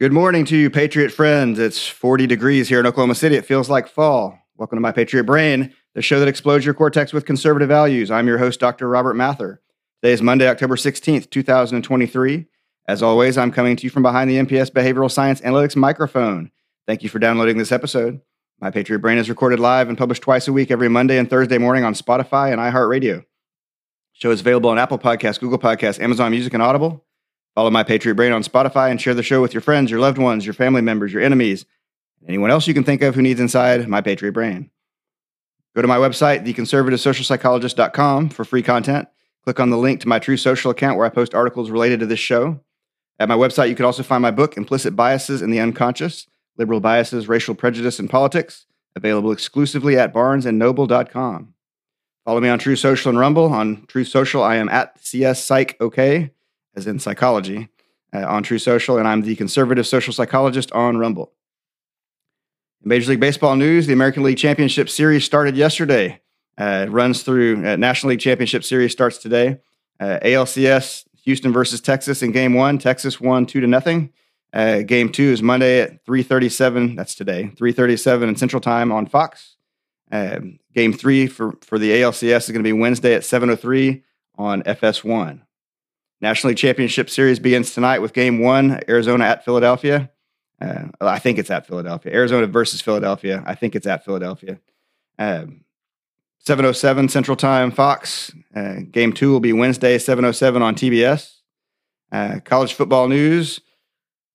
Good morning to you, Patriot friends. It's 40 degrees here in Oklahoma City. It feels like fall. Welcome to My Patriot Brain, the show that explodes your cortex with conservative values. I'm your host, Dr. Robert Mather. Today is Monday, October 16th, 2023. As always, I'm coming to you from behind the NPS Behavioral Science Analytics microphone. Thank you for downloading this episode. My Patriot Brain is recorded live and published twice a week every Monday and Thursday morning on Spotify and iHeartRadio. Show is available on Apple Podcasts, Google Podcasts, Amazon Music, and Audible. Follow My Patriot Brain on Spotify and share the show with your friends, your loved ones, your family members, your enemies, anyone else you can think of who needs inside My Patriot Brain. Go to my website, theconservativesocialpsychologist.com, for free content. Click on the link to my Truth Social account where I post articles related to this show. At my website, you can also find my book, Implicit Biases in the Unconscious Liberal Biases, Racial Prejudice, and Politics, available exclusively at barnesandnoble.com. Follow me on Truth Social and Rumble. On Truth Social, I am at CS Psych OK as in psychology, uh, on Truth Social, and I'm the conservative social psychologist on Rumble. In Major League Baseball news, the American League Championship Series started yesterday. Uh, runs through uh, National League Championship Series starts today. Uh, ALCS Houston versus Texas in Game One. Texas won two to nothing. Uh, game two is Monday at 3:37. That's today, 3:37 in Central Time on Fox. Um, game three for for the ALCS is going to be Wednesday at 7:03 on FS1. National League Championship Series begins tonight with Game One, Arizona at Philadelphia. Uh, I think it's at Philadelphia. Arizona versus Philadelphia. I think it's at Philadelphia. Um, 707 Central Time, Fox. Uh, game two will be Wednesday, 707 on TBS. Uh, college football news.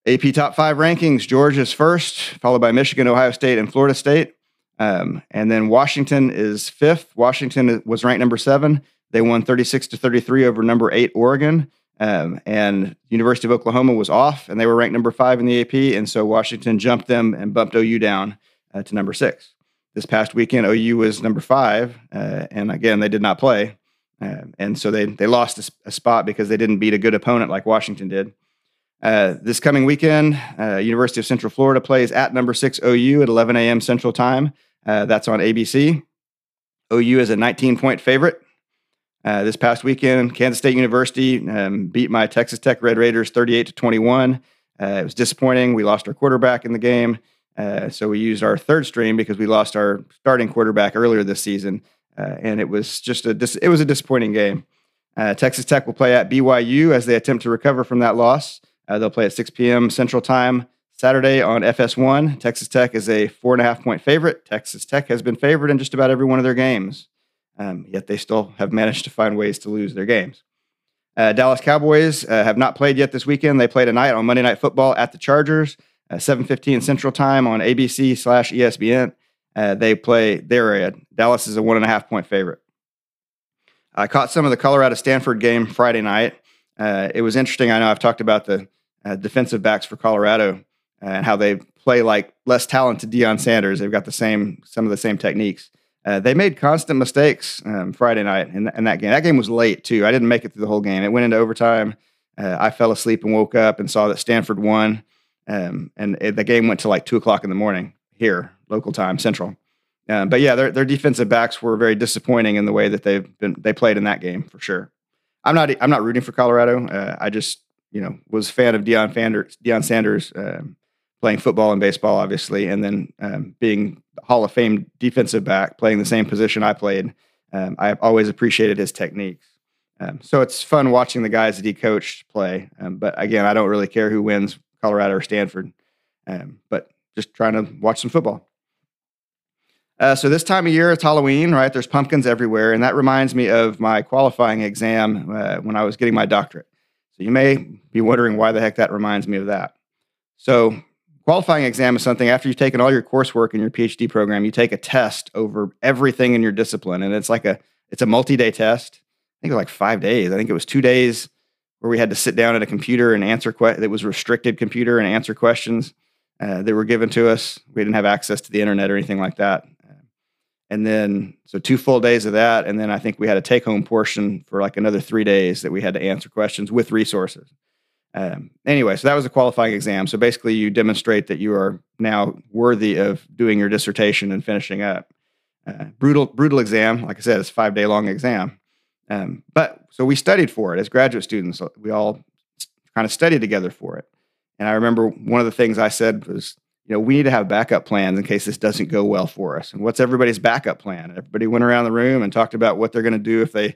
AP top five rankings. Georgia's first, followed by Michigan, Ohio State, and Florida State. Um, and then Washington is fifth. Washington was ranked number seven. They won 36 to 33 over number eight Oregon. Um, and University of Oklahoma was off, and they were ranked number five in the AP. And so Washington jumped them and bumped OU down uh, to number six. This past weekend, OU was number five, uh, and again they did not play, uh, and so they they lost a, a, spot because they didn't beat a good opponent like Washington did. Uh, this coming weekend, uh, University of Central Florida plays at number six OU at 11 a.m. Central Time. Uh, that's on ABC. OU is a 19 point favorite. Uh, this past weekend, Kansas State University um, beat my Texas Tech Red Raiders 38 to 21. Uh, it was disappointing. We lost our quarterback in the game. Uh, so we used our third string because we lost our starting quarterback earlier this season. Uh, and it was just a dis- it was a disappointing game. Texas Tech will play at BYU as they attempt to recover from that loss. They'll play at 6 p.m. Central Time Saturday on FS1. Texas Tech is a four and a half point favorite. Texas Tech has been favored in just about every one of their games. Um, yet they still have managed to find ways to lose their games. Uh, Dallas Cowboys uh, have not played yet this weekend. They play tonight on Monday Night Football at the Chargers, uh, 7:15 Central Time on ABC slash ESPN. Uh, they play. They're Dallas is a one and a half point favorite. I caught some of the Colorado Stanford game Friday night. Uh, it was interesting. I know I've talked about the uh, defensive backs for Colorado and how they play like less talented Deion Sanders. They've got the same some of the same techniques. Uh, they made constant mistakes um, Friday night in, in, that game. That game was late too. I didn't make it through the whole game. It went into overtime. Uh, I fell asleep and woke up and saw that Stanford won, um, and it, the game went to like two o'clock in the morning here, local time, Central. Um, but yeah, their their defensive backs were very disappointing in the way that they've been they played in that game for sure. I'm not I'm not rooting for Colorado. Uh, I just you know was a fan of Deion Sanders, Deion Sanders um, playing football and baseball, obviously, and then um, being Hall of Fame defensive back, playing the same position I played. Um, I've always appreciated his techniques. Um, so it's fun watching the guys that he coached play. Um, but again, I don't really care who wins, Colorado or Stanford. Um, but just trying to watch some football. Uh, so this time of year, it's Halloween, right? There's pumpkins everywhere, and that reminds me of my qualifying exam uh, when I was getting my doctorate. So you may be wondering why the heck that reminds me of that. So qualifying exam is something after you've taken all your coursework in your PhD program, you take a test over everything in your discipline, and it's like a it's a multi-day test. I think it was like five days. I think it was two days where we had to sit down at a computer and answer that was restricted computer and answer questions uh, that were given to us. We didn't have access to the internet or anything like that. And then, so two full days of that. And then I think we had a take home portion for like another three days that we had to answer questions with resources. Um, anyway, so that was a qualifying exam. So basically, you demonstrate that you are now worthy of doing your dissertation and finishing up. Uh, brutal, brutal exam. Like I said, it's a five day long exam. Um, but so we studied for it as graduate students. We all kind of studied together for it. And I remember one of the things I said was, you know, we need to have backup plans in case this doesn't go well for us. And what's everybody's backup plan? And everybody went around the room and talked about what they're going to do if they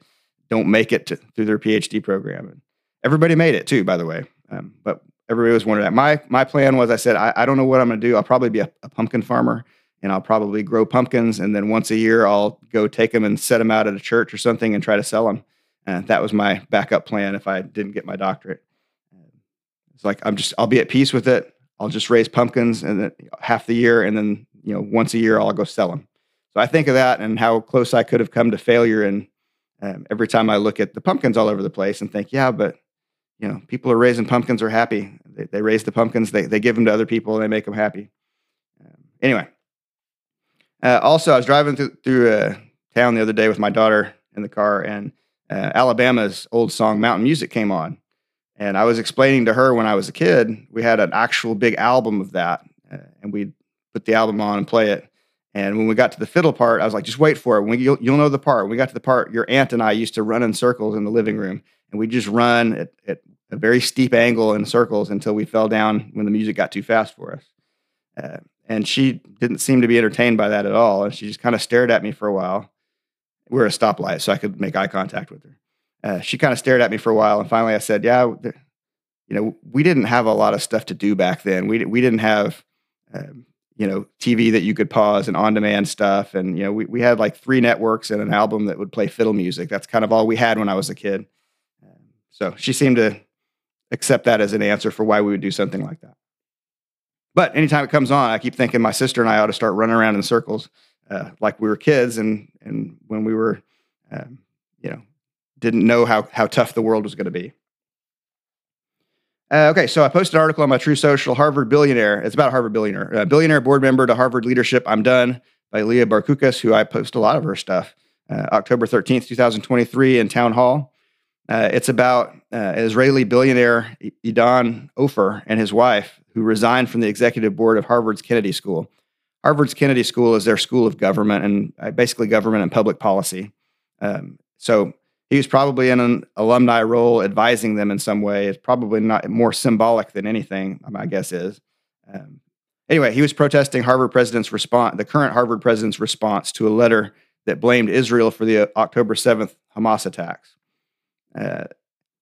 don't make it to, through their PhD program. And everybody made it too, by the way. Um, but everybody was wondering that. My my plan was, I said, I, I don't know what I'm going to do. I'll probably be a, a, pumpkin farmer, and I'll probably grow pumpkins, and then once a year, I'll go take them and set them out at a church or something and try to sell them. And that was my backup plan if I didn't get my doctorate. It's like I'm just I'll be at peace with it. I'll just raise pumpkins and then half the year, and then you know once a year I'll go sell them. So I think of that and how close I could have come to failure. And um, every time I look at the pumpkins all over the place and think, yeah, but you know, people are raising pumpkins are happy. They, they raise the pumpkins, they, they give them to other people, and they make them happy. Um, anyway, uh, also, I was driving through, through uh, town the other day with my daughter in the car, and uh, Alabama's old song Mountain Music came on. And I was explaining to her when I was a kid, we had an actual big album of that, uh, and we'd put the album on and play it. And when we got to the fiddle part, I was like, just wait for it. When you'll, you'll know the part. When we got to the part, your aunt and I used to run in circles in the living room, and we just run at, at a very steep angle in circles until we fell down when the music got too fast for us. Uh, and she didn't seem to be entertained by that at all. And she just kind of stared at me for a while. We we're a stoplight, so I could make eye contact with her. Uh, she kind of stared at me for a while, and finally I said, "Yeah, you know, we didn't have a lot of stuff to do back then. We we didn't have, um, you know, TV that you could pause and on-demand stuff, and you know, we we had like three networks and an album that would play fiddle music. That's kind of all we had when I was a kid. Um, so she seemed to accept that as an answer for why we would do something like that. But anytime it comes on, I keep thinking my sister and I ought to start running around in circles uh, like we were kids and and when we were, um, you know, didn't know how how tough the world was going to be. Uh, okay, so I posted an article on my Truth Social Harvard billionaire. It's about Harvard billionaire, uh, billionaire board member to Harvard leadership. I'm done by Leah Barkoukis, who I post a lot of her stuff. Uh, October 13th, 2023, in Townhall. Uh, it's about uh, Israeli billionaire Idan Ofer and his wife, who resigned from the executive board of Harvard's Kennedy School. Harvard's Kennedy School is their school of government and uh, basically government and public policy. Um, so he was probably in an alumni role advising them in some way. It's probably not more symbolic than anything, my guess is. Um, anyway, he was protesting Harvard president's response, the current Harvard president's response to a letter that blamed Israel for the October 7th Hamas attacks. Uh,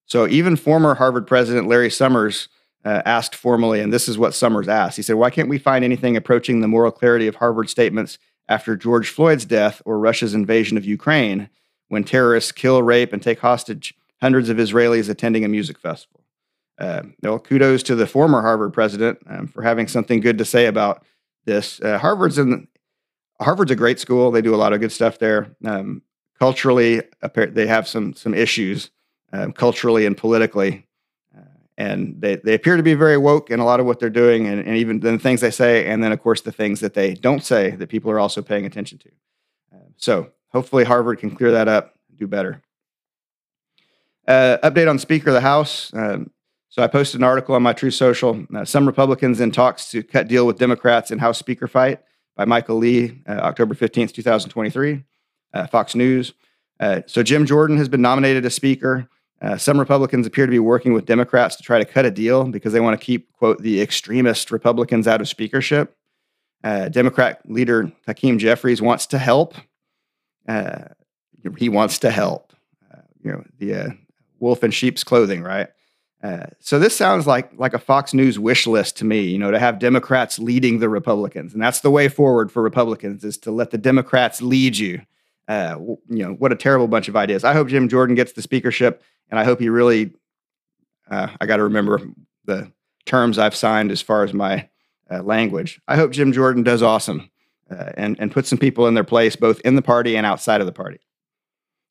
so even former Harvard president Larry Summers uh, asked formally, and this is what Summers asked. He said, "Why can't we find anything approaching the moral clarity of Harvard statements after George Floyd's death or Russia's invasion of Ukraine, when terrorists kill, rape, and take hostage hundreds of Israelis attending a music festival?" Uh, well, kudos to the former Harvard president um, for having something good to say about this. Uh, Harvard's in Harvard's a great school. They do a lot of good stuff there. Um, culturally, they have some some issues um, culturally and politically. Uh, and they, they appear to be very woke in a lot of what they're doing, and, and even the things they say, and then, of course, the things that they don't say that people are also paying attention to. Uh, so hopefully, Harvard can clear that up, do better. Uh, update on Speaker of the House. Um, so I posted an article on my Truth Social. Uh, some Republicans in talks to cut deal with Democrats in House Speaker fight by Michael Lee, uh, October 15th, 2023, uh, Fox News. Uh, so Jim Jordan has been nominated as Speaker. Uh, some Republicans appear to be working with Democrats to try to cut a deal because they want to keep, quote, the extremist Republicans out of speakership. Uh, Democrat leader Hakeem Jeffries wants to help. Uh, he wants to help. Uh, you know, the uh, wolf in sheep's clothing, right? Uh, so this sounds like like a Fox News wish list to me. You know, to have Democrats leading the Republicans, and that's the way forward for Republicans is to let the Democrats lead you. you know, what a terrible bunch of ideas. I hope Jim Jordan gets the speakership and I hope he really. Uh, I got to remember the terms I've signed as far as my uh, language. I hope Jim Jordan does awesome uh, and and put some people in their place, both in the party and outside of the party.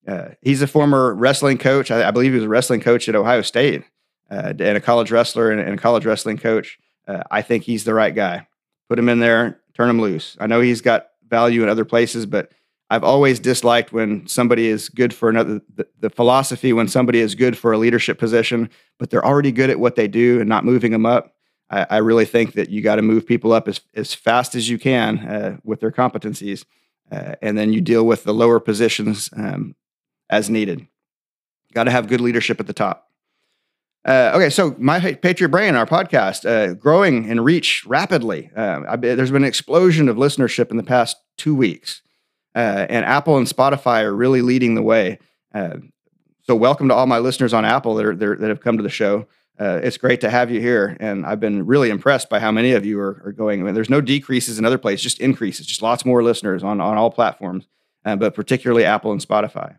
Uh, he's a former wrestling coach. I, I, believe he was a wrestling coach at Ohio State uh, and a college wrestler and, and a college wrestling coach. Uh, I think he's the right guy. Put him in there, turn him loose. I know he's got value in other places, but I've always disliked when somebody is good for another, the, the, philosophy when somebody is good for a leadership position, but they're already good at what they do and not moving them up. I, I really think that you got to move people up as, as fast as you can uh, with their competencies. Uh, and then you deal with the lower positions um, as needed. Got to have good leadership at the top. Uh, okay, so my Patriot Brain, our podcast, uh, growing in reach rapidly. Uh, there's been an explosion of listenership in the past two weeks, uh, and Apple and Spotify are really leading the way. Uh, so, welcome to all my listeners on Apple that are, that have come to the show. Uh, it's great to have you here, and I've been really impressed by how many of you are, are going. I mean, there's no decreases in other places, just increases, just lots more listeners on on all platforms, but particularly Apple and Spotify.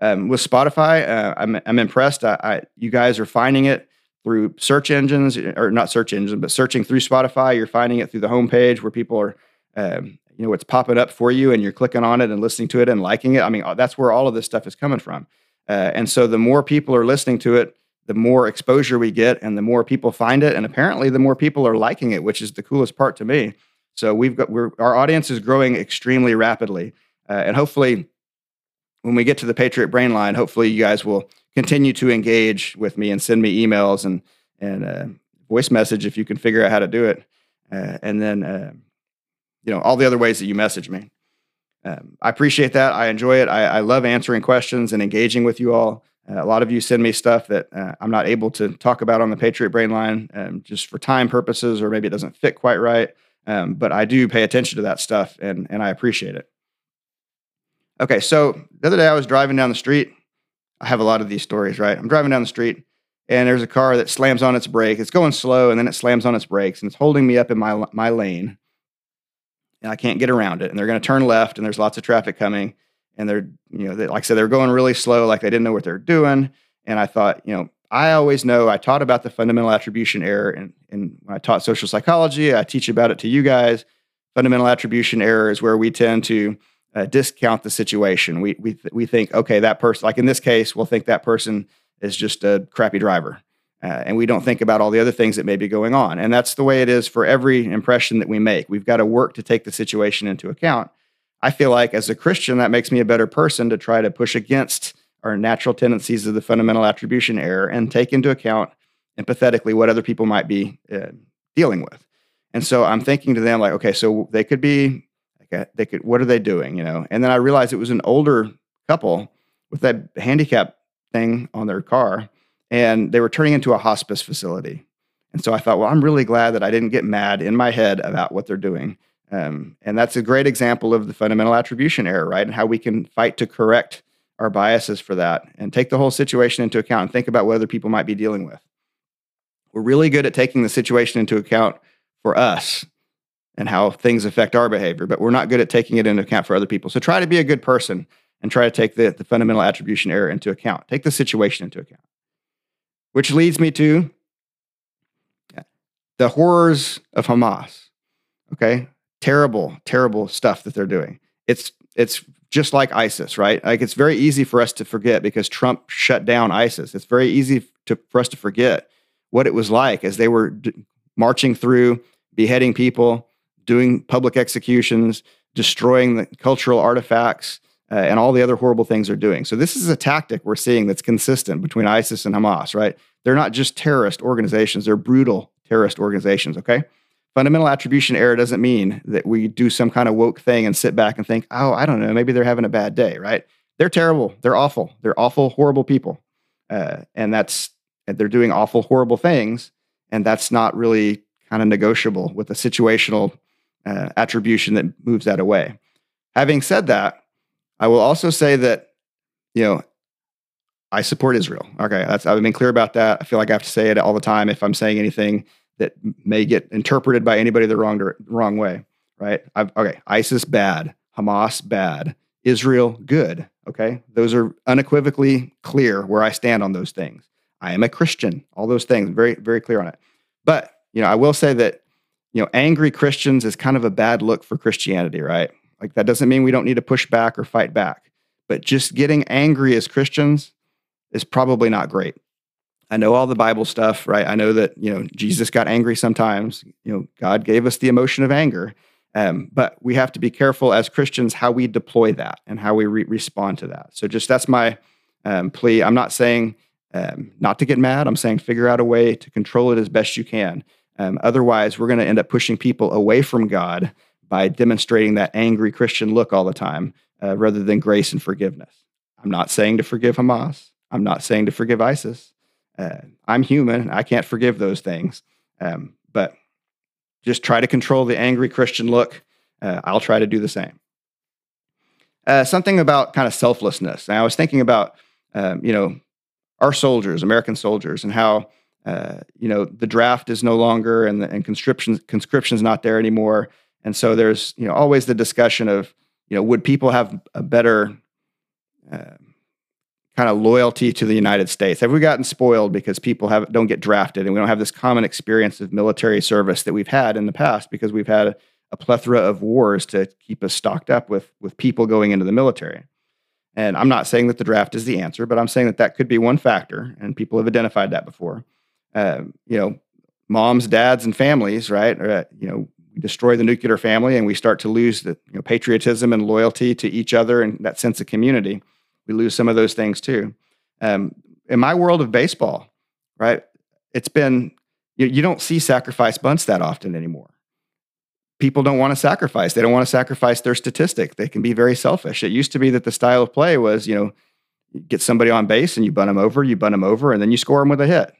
Um, with Spotify, uh, I'm, I'm impressed. I, I, you guys are finding it through search engines, or not search engines, but searching through Spotify. You're finding it through the homepage where people are, um, you know, it's popping up for you, and you're clicking on it and listening to it and liking it. I mean, uh, that's where all of this stuff is coming from. Uh, and so, the more people are listening to it, the more exposure we get, and the more people find it, and apparently, the more people are liking it, which is the coolest part to me. So we've got our audience is growing extremely rapidly, uh, and hopefully when we get to the Patriot Brain line, hopefully you guys will continue to engage with me and send me emails and and uh, voice message if you can figure out how to do it, uh, and then uh, you know all the other ways that you message me. Um, I appreciate that. I enjoy it. I, I, love answering questions and engaging with you all. Uh, a lot of you send me stuff that uh, I'm not able to talk about on the Patriot Brain line um, just for time purposes, or maybe it doesn't fit quite right. Um, but I do pay attention to that stuff, and and I appreciate it. Okay, so the other day I was driving down the street. I have a lot of these stories, right? I'm driving down the street and there's a car that slams on its brake. It's going slow and then it slams on its brakes and it's holding me up in my my lane. And I can't get around it. And they're going to turn left and there's lots of traffic coming. And they're, you know, they, like I said, they're going really slow, like they didn't know what they're doing. And I thought, you know, I always know I taught about the fundamental attribution error. And, and when I taught social psychology, I teach about it to you guys. Fundamental attribution error is where we tend to uh, discount the situation. We we th- we think okay, that person, like in this case, we'll think that person is just a crappy driver, uh, and we don't think about all the other things that may be going on. And that's the way it is for every impression that we make. We've got to work to take the situation into account. I feel like as a Christian, that makes me a better person to try to push against our natural tendencies of the fundamental attribution error and take into account empathetically what other people might be uh, dealing with. And so I'm thinking to them like, okay, so they could be they could what are they doing you know and then i realized it was an older couple with that handicap thing on their car and they were turning into a hospice facility and so i thought well i'm really glad that i didn't get mad in my head about what they're doing um, and that's a great example of the fundamental attribution error right and how we can fight to correct our biases for that and take the whole situation into account and think about what other people might be dealing with we're really good at taking the situation into account for us and how things affect our behavior, but we're not good at taking it into account for other people. So try to be a good person and try to take the, the fundamental attribution error into account. Take the situation into account. Which leads me to the horrors of Hamas. Okay? Terrible, terrible stuff that they're doing. It's it's just like ISIS, right? Like it's very easy for us to forget because Trump shut down ISIS. It's very easy to, for us to forget what it was like as they were d- marching through, beheading people, doing public executions, destroying the cultural artifacts, uh, and all the other horrible things they're doing. So this is a tactic we're seeing that's consistent between ISIS and Hamas, right? They're not just terrorist organizations, they're brutal terrorist organizations, okay? Fundamental attribution error doesn't mean that we do some kind of woke thing and sit back and think, oh, I don't know, maybe they're having a bad day, right? They're terrible. They're awful. They're awful, horrible people. Uh, and that's, they're doing awful, horrible things. And that's not really kind of negotiable with a situational uh, attribution that moves that away. Having said that, I will also say that, you know, I support Israel. Okay, I've been clear about that. I feel like I have to say it all the time if I'm saying anything that may get interpreted by anybody the wrong wrong way. Right? I've, okay, ISIS bad, Hamas bad, Israel good. Okay, those are unequivocally clear where I stand on those things. I am a Christian. All those things, very very clear on it. But you know, I will say that you know, angry Christians is kind of a bad look for Christianity, right? Like that doesn't mean we don't need to push back or fight back, but just getting angry as Christians is probably not great. I know all the Bible stuff, right? I know that, you know, Jesus got angry sometimes. You know, God gave us the emotion of anger. Um, but we have to be careful as Christians how we deploy that and how we re- respond to that. So, just that's my um, plea. I'm not saying um, not to get mad. I'm saying figure out a way to control it as best you can. Um, otherwise, we're going to end up pushing people away from God by demonstrating that angry Christian look all the time uh, rather than grace and forgiveness. I'm not saying to forgive Hamas. I'm not saying to forgive ISIS. Uh, I'm human. I can't forgive those things. Um, but just try to control the angry Christian look. Uh, I'll try to do the same. Uh, something about kind of selflessness. And I was thinking about, um, you know, our soldiers, American soldiers, and how, uh, you know, the draft is no longer and, the, and conscription conscription's not there anymore. And so there's, you know, always the discussion of, you know, would people have a better uh, kind of loyalty to the United States? Have we gotten spoiled because people have don't get drafted and we don't have this common experience of military service that we've had in the past because we've had a, plethora of wars to keep us stocked up with with people going into the military. And I'm not saying that the draft is the answer, but I'm saying that that could be one factor, and people have identified that before. Uh, you know, moms, dads, and families, right? Or, uh, you know, destroy the nuclear family, and we start to lose the you know, patriotism and loyalty to each other and that sense of community we lose some of those things too. Um, in my world of baseball, right, it's been you, you don't see sacrifice bunts that often anymore. People don't want to sacrifice. They don't want to sacrifice their statistic. They can be very selfish. It used to be that the style of play was, you know, get somebody on base and you bunt them over, you bunt them over, and then you score them with a hit.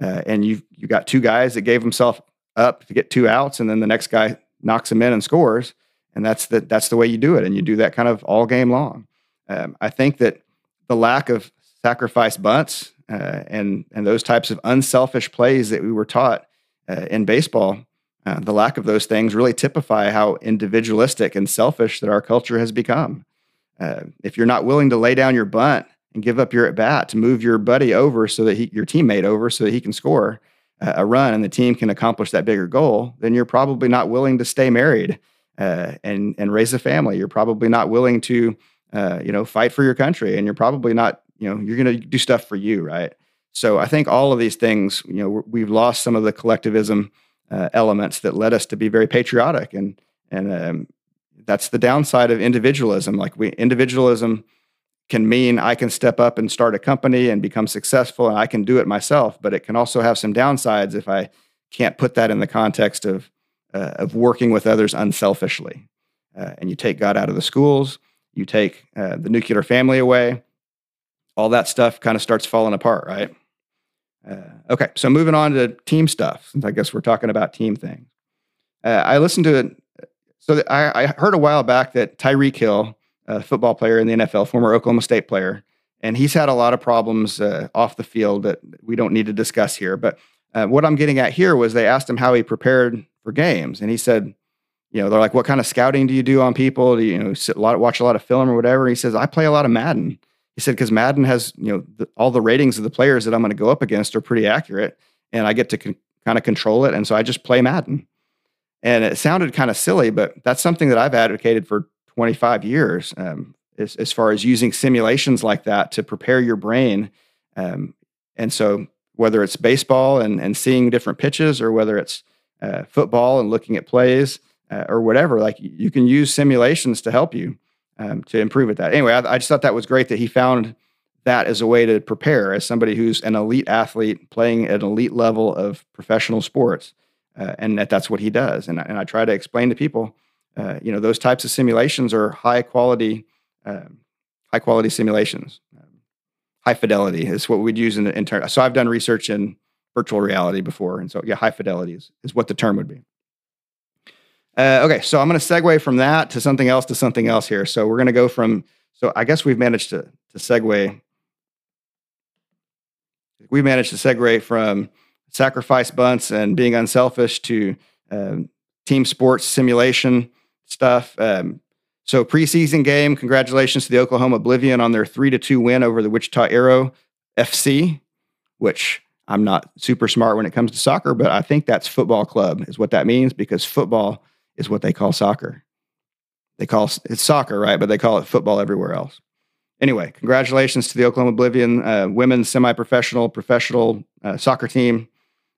Uh, and you you got two guys that gave himself up to get two outs, and then the next guy knocks him in and scores. And that's the that's the way you do it, and you do that kind of all game long. Um, I think that the lack of sacrifice bunts uh, and and those types of unselfish plays that we were taught uh, in baseball, uh, the lack of those things really typify how individualistic and selfish that our culture has become. Uh, if you're not willing to lay down your bunt and give up your at bat to move your buddy over so that he, your teammate over so that he can score a run and the team can accomplish that bigger goal, then you're probably not willing to stay married uh, and and raise a family. You're probably not willing to uh, you know, fight for your country, and you're probably not, you know, you're going to do stuff for you, right? So I think all of these things, you know, we've lost some of the collectivism uh, elements that led us to be very patriotic, and and um, that's the downside of individualism. Like we individualism can mean I can step up and start a company and become successful, and I can do it myself. But it can also have some downsides if I can't put that in the context of uh, of working with others unselfishly. Uh, and you take God out of the schools, you take uh, the nuclear family away, all that stuff kind of starts falling apart, right? Uh, okay, so moving on to team stuff, since I guess we're talking about team things. Uh, I listened to it. So I, I, heard a while back that Tyreek Hill, a football player in the NFL, former Oklahoma State player, and he's had a lot of problems uh, off the field that we don't need to discuss here. But uh, what I'm getting at here was they asked him how he prepared for games, and he said you know, they're like, what kind of scouting do you do on people? Do you, you know, sit a lot, watch a lot of film or whatever? He says, I play a lot of Madden. He said, because Madden has, you know, the, all the ratings of the players that I'm going to go up against are pretty accurate and I get to con- kind of control it. And so I just play Madden. And it sounded kind of silly, but that's something that I've advocated for 25 years um, as, as, far as using simulations like that to prepare your brain. Um, and so whether it's baseball and, and seeing different pitches or whether it's uh, football and looking at plays, uh, or whatever. Like you can use simulations to help you um, to improve at that. Anyway, I, I, just thought that was great that he found that as a way to prepare as somebody who's an elite athlete playing at an elite level of professional sports, uh, and that that's what he does. And, and I try to explain to people, uh, you know, those types of simulations are high quality, um, high quality simulations. Um, high fidelity is what we'd use in the intern. So I've done research in virtual reality before, and so yeah, high fidelity is, is what the term would be. Uh, okay, so I'm going to segue from that to something else to something else here. So we're going to go from, so I guess we've managed to, to segue. We managed to segue from sacrifice bunts and being unselfish to um, team sports simulation stuff. Um, so preseason game, congratulations to the Oklahoma Oblivion on their three to two win over the Wichita Arrow FC, which I'm not super smart when it comes to soccer, but I think that's football club is what that means because football is what they call soccer. They call it's soccer, right? But they call it football everywhere else. Anyway, congratulations to the Oklahoma Oblivion uh, women's semi-professional, professional uh, soccer team,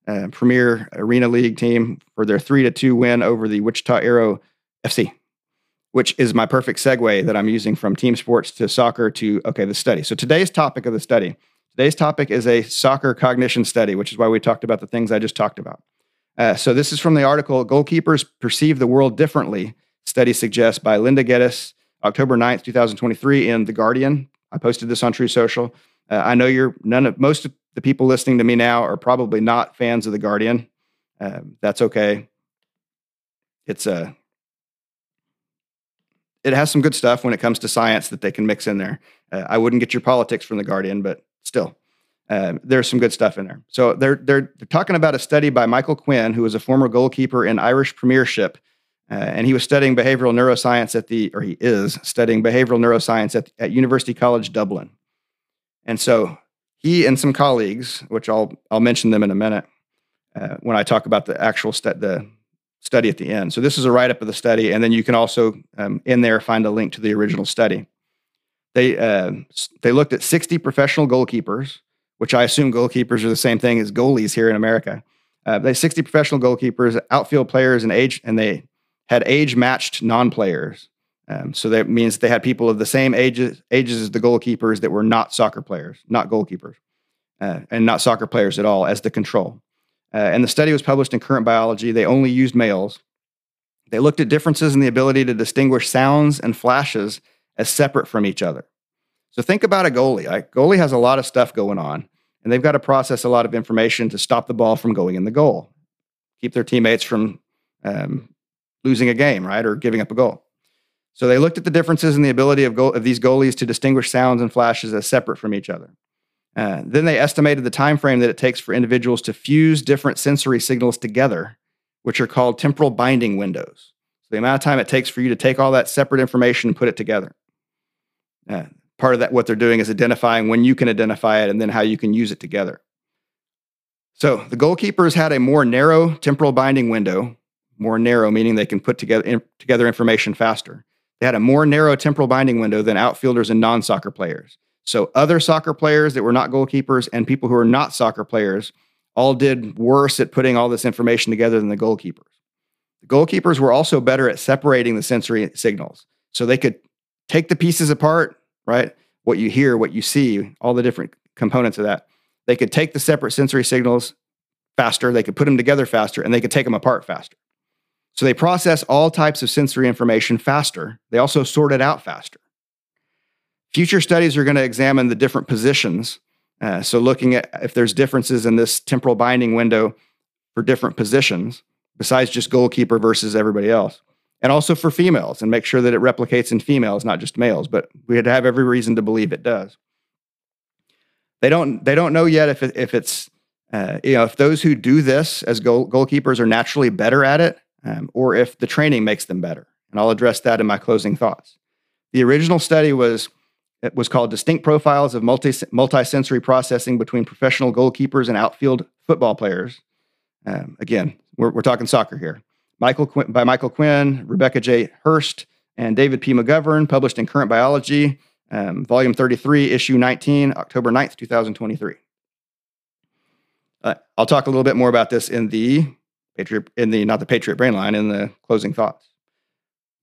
uh, Premier Arena League team for their three to two win over the Wichita Aero FC, which is my perfect segue that I'm using from team sports to soccer to okay the study. So today's topic of the study. Today's topic is a soccer cognition study, which is why we talked about the things I just talked about. Uh, so this is from the article Goalkeepers Perceive the World Differently, study suggests by Linda Geddes, October 9th, 2023 in The Guardian. I posted this on Truth Social. Uh, I know you're none of most of the people listening to me now are probably not fans of the Guardian. Uh, that's okay. It's a uh, it has some good stuff when it comes to science that they can mix in there. Uh, I wouldn't get your politics from the Guardian, but still, um, there's some good stuff in there. So they're, they're they're talking about a study by Michael Quinn, who was a former goalkeeper in Irish Premiership, uh, and he was studying behavioral neuroscience at the or he is studying behavioral neuroscience at, at University College Dublin. And so he and some colleagues, which I'll I'll mention them in a minute uh, when I talk about the actual stu- the study at the end. So this is a write up of the study, and then you can also um, in there find a link to the original study. They uh, they looked at 60 professional goalkeepers, which I assume goalkeepers are the same thing as goalies here in America. Uh, they 60 professional goalkeepers, outfield players, and age, and they had age matched non players. Um, so that means they had people of the same ages ages as the goalkeepers that were not soccer players, not goalkeepers, uh, and not soccer players at all as the control. Uh, and the study was published in Current Biology. They only used males. They looked at differences in the ability to distinguish sounds and flashes as separate from each other. So think about a goalie. A goalie has a lot of stuff going on, and they've got to process a lot of information to stop the ball from going in the goal, keep their teammates from um, losing a game, right, or giving up a goal. So they looked at the differences in the ability of, of these goalies to distinguish sounds and flashes as separate from each other. Uh, then they estimated the time frame that it takes for individuals to fuse different sensory signals together, which are called temporal binding windows. So the amount of time it takes for you to take all that separate information and put it together. Uh, part of that, what they're doing is identifying when you can identify it and then how you can use it together. So the goalkeepers had a more narrow temporal binding window, more narrow meaning they can put together, in, together information faster. They had a more narrow temporal binding window than outfielders and non soccer players. So other soccer players that were not goalkeepers and people who are not soccer players all did worse at putting all this information together than the goalkeepers. The goalkeepers were also better at separating the sensory signals. So they could take the pieces apart, right? What you hear, what you see, all the different components of that. They could take the separate sensory signals faster, they could put them together faster, and they could take them apart faster. So they process all types of sensory information faster. They also sort it out faster. Future studies are going to examine the different positions. Uh, so, looking at if there's differences in this temporal binding window for different positions, besides just goalkeeper versus everybody else, and also for females, and make sure that it replicates in females, not just males. But we had to have every reason to believe it does. They don't. They don't know yet if it, if it's uh, you know if those who do this as goal, goalkeepers are naturally better at it, um, or if the training makes them better. And I'll address that in my closing thoughts. The original study was it was called Distinct Profiles of Multi- Multisensory Processing Between Professional Goalkeepers and Outfield Football Players. Um, again, we're, we're, talking soccer here. Michael Qu- by Michael Quinn, Rebecca J. Hurst, and David P. McGovern, published in Current Biology, um, Volume 33, Issue 19, October 9th, 2023. Uh, I'll talk a little bit more about this in the Patriot, in the not the Patriot Brain Line, in the closing thoughts.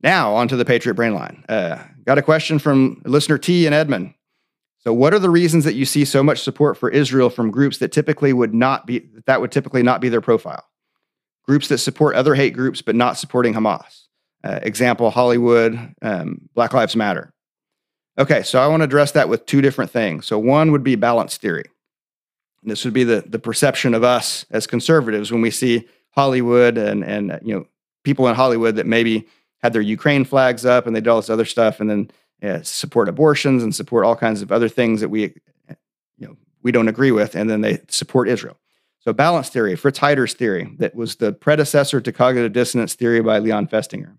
Now, on to the Patriot Brain Line. Uh, got a question from listener T in Edmond. So, what are the reasons that you see so much support for Israel from groups that typically would not be that would typically not be their profile? Groups that support other hate groups but not supporting Hamas. Uh, example: Hollywood, um, Black Lives Matter. Okay, so I want to address that with two different things. So, one would be balance theory. And this would be the the perception of us as conservatives when we see Hollywood and and you know people in Hollywood that maybe had their Ukraine flags up and they did all this other stuff, and then yeah, support abortions and support all kinds of other things that we, you know, we don't agree with, and then they support Israel. So balance theory, Fritz Heider's theory, that was the predecessor to cognitive dissonance theory by Leon Festinger.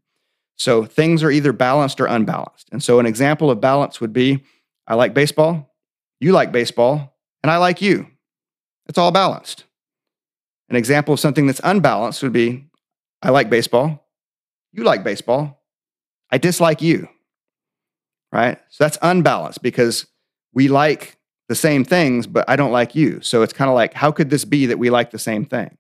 So things are either balanced or unbalanced. And so an example of balance would be I like baseball, you like baseball, and I like you. It's all balanced. An example of something that's unbalanced would be I like baseball, you like baseball. I dislike you. Right? So that's unbalanced because we like the same things, but I don't like you. So it's kind of like, how could this be that we like the same thing?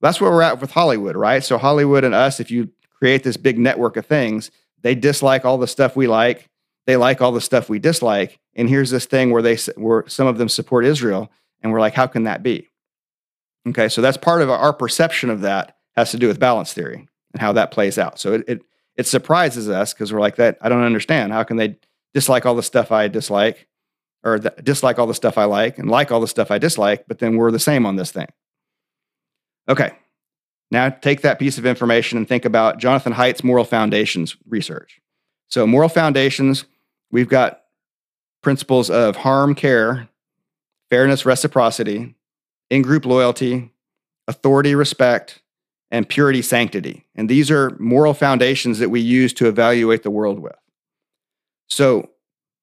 That's where we're at with Hollywood, right? So Hollywood and us, if you create this big network of things, they dislike all the stuff we like. They like all the stuff we dislike. And here's this thing where they where some of them support Israel, and we're like, how can that be? Okay, so that's part of our perception of that has to do with balance theory and how that plays out. So it it, it surprises us because we're like that. I don't understand. How can they dislike all the stuff I dislike, or dislike all the stuff I like and like all the stuff I dislike, but then we're the same on this thing. Okay. Now take that piece of information and think about Jonathan Haidt's moral foundations research. So, moral foundations, we've got principles of harm, care, fairness, reciprocity, in group loyalty, authority, respect, and purity, sanctity. And these are moral foundations that we use to evaluate the world with. So,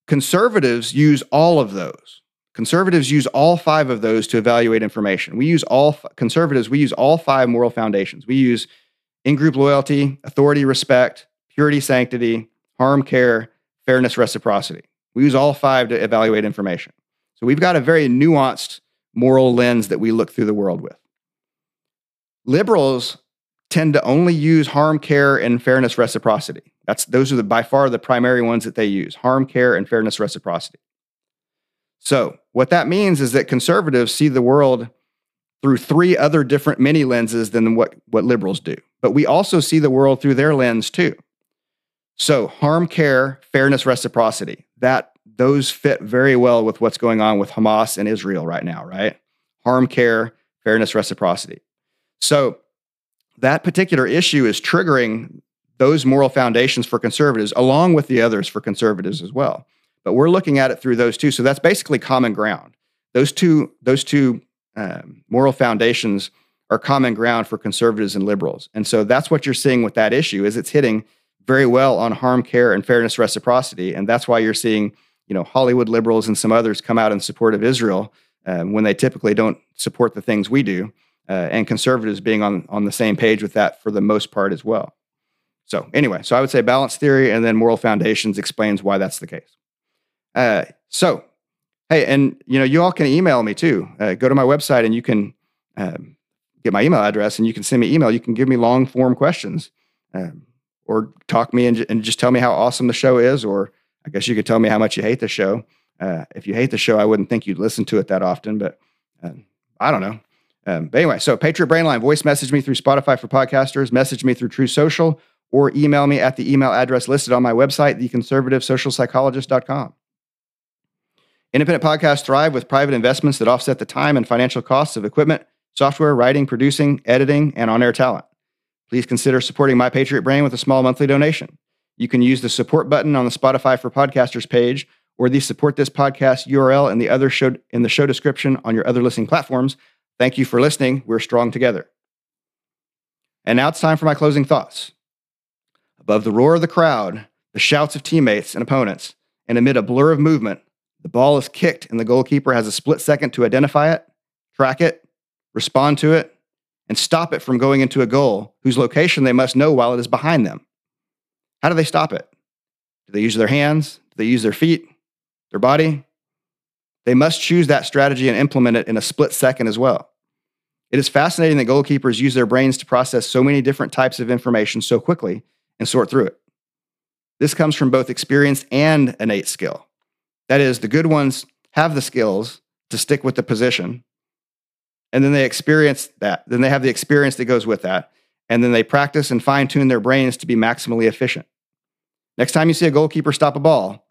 conservatives use all of those. Conservatives use all five of those to evaluate information. We use all conservatives, we use all five moral foundations. We use in group loyalty, authority, respect, purity, sanctity, harm, care, fairness, reciprocity. We use all five to evaluate information. So we've got a very nuanced moral lens that we look through the world with. Liberals tend to only use harm, care, and fairness, reciprocity. That's those are the, by far the primary ones that they use: harm, care, and fairness, reciprocity. So what that means is that conservatives see the world through three other different mini lenses than what, what liberals do. But we also see the world through their lens too. So harm, care, fairness, reciprocity. That those fit very well with what's going on with Hamas and Israel right now, right? Harm, care, fairness, reciprocity. So that particular issue is triggering those moral foundations for conservatives, along with the others for conservatives as well. But we're looking at it through those two. So that's basically common ground. Those two, those two um, moral foundations are common ground for conservatives and liberals. And so that's what you're seeing with that issue is it's hitting very well on harm care and fairness reciprocity. And that's why you're seeing, you know, Hollywood liberals and some others come out in support of Israel um, when they typically don't support the things we do uh, and conservatives being on, on the same page with that for the most part as well. So, anyway, so I would say balance theory and then moral foundations explains why that's the case. Uh, so, hey, and you know, you all can email me too. Uh, go to my website and you can um, get my email address and you can send me email. You can give me long form questions um, or talk me and, and, just tell me how awesome the show is. Or I guess you could tell me how much you hate the show. Uh, if you hate the show, I wouldn't think you'd listen to it that often, but uh, I don't know. Um, but anyway, so Patriot Brainline, voice message me through Spotify for podcasters, message me through Truth Social, or email me at the email address listed on my website, theconservativesocialpsychologist.com. Independent podcasts thrive with private investments that offset the time and financial costs of equipment, software, writing, producing, editing, and on air talent. Please consider supporting My Patriot Brain with a small monthly donation. You can use the support button on the Spotify for Podcasters page or the support this podcast URL in the other show in the show description on your other listening platforms Thank you for listening. We're strong together. And now it's time for my closing thoughts. Above the roar of the crowd, the shouts of teammates and opponents, and amid a blur of movement, the ball is kicked and the goalkeeper has a split second to identify it, track it, respond to it, and stop it from going into a goal whose location they must know while it is behind them. How do they stop it? Do they use their hands? Do they use their feet? Their body? They must choose that strategy and implement it in a split second as well. It is fascinating that goalkeepers use their brains to process so many different types of information so quickly and sort through it. This comes from both experience and innate skill. That is, the good ones have the skills to stick with the position, and then they experience that. Then they have the experience that goes with that, and then they practice and fine tune their brains to be maximally efficient. Next time you see a goalkeeper stop a ball,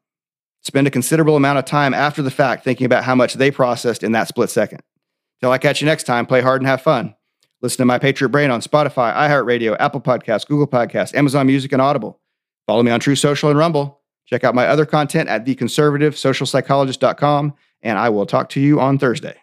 spend a considerable amount of time after the fact thinking about how much they processed in that split second. Till I catch you next time, play hard and have fun. Listen to My Patriot Brain on Spotify, iHeartRadio, Apple Podcasts, Google Podcasts, Amazon Music, and Audible. Follow me on Truth Social and Rumble. Check out my other content at theconservativesocialpsychologist.com, and I will talk to you on Thursday.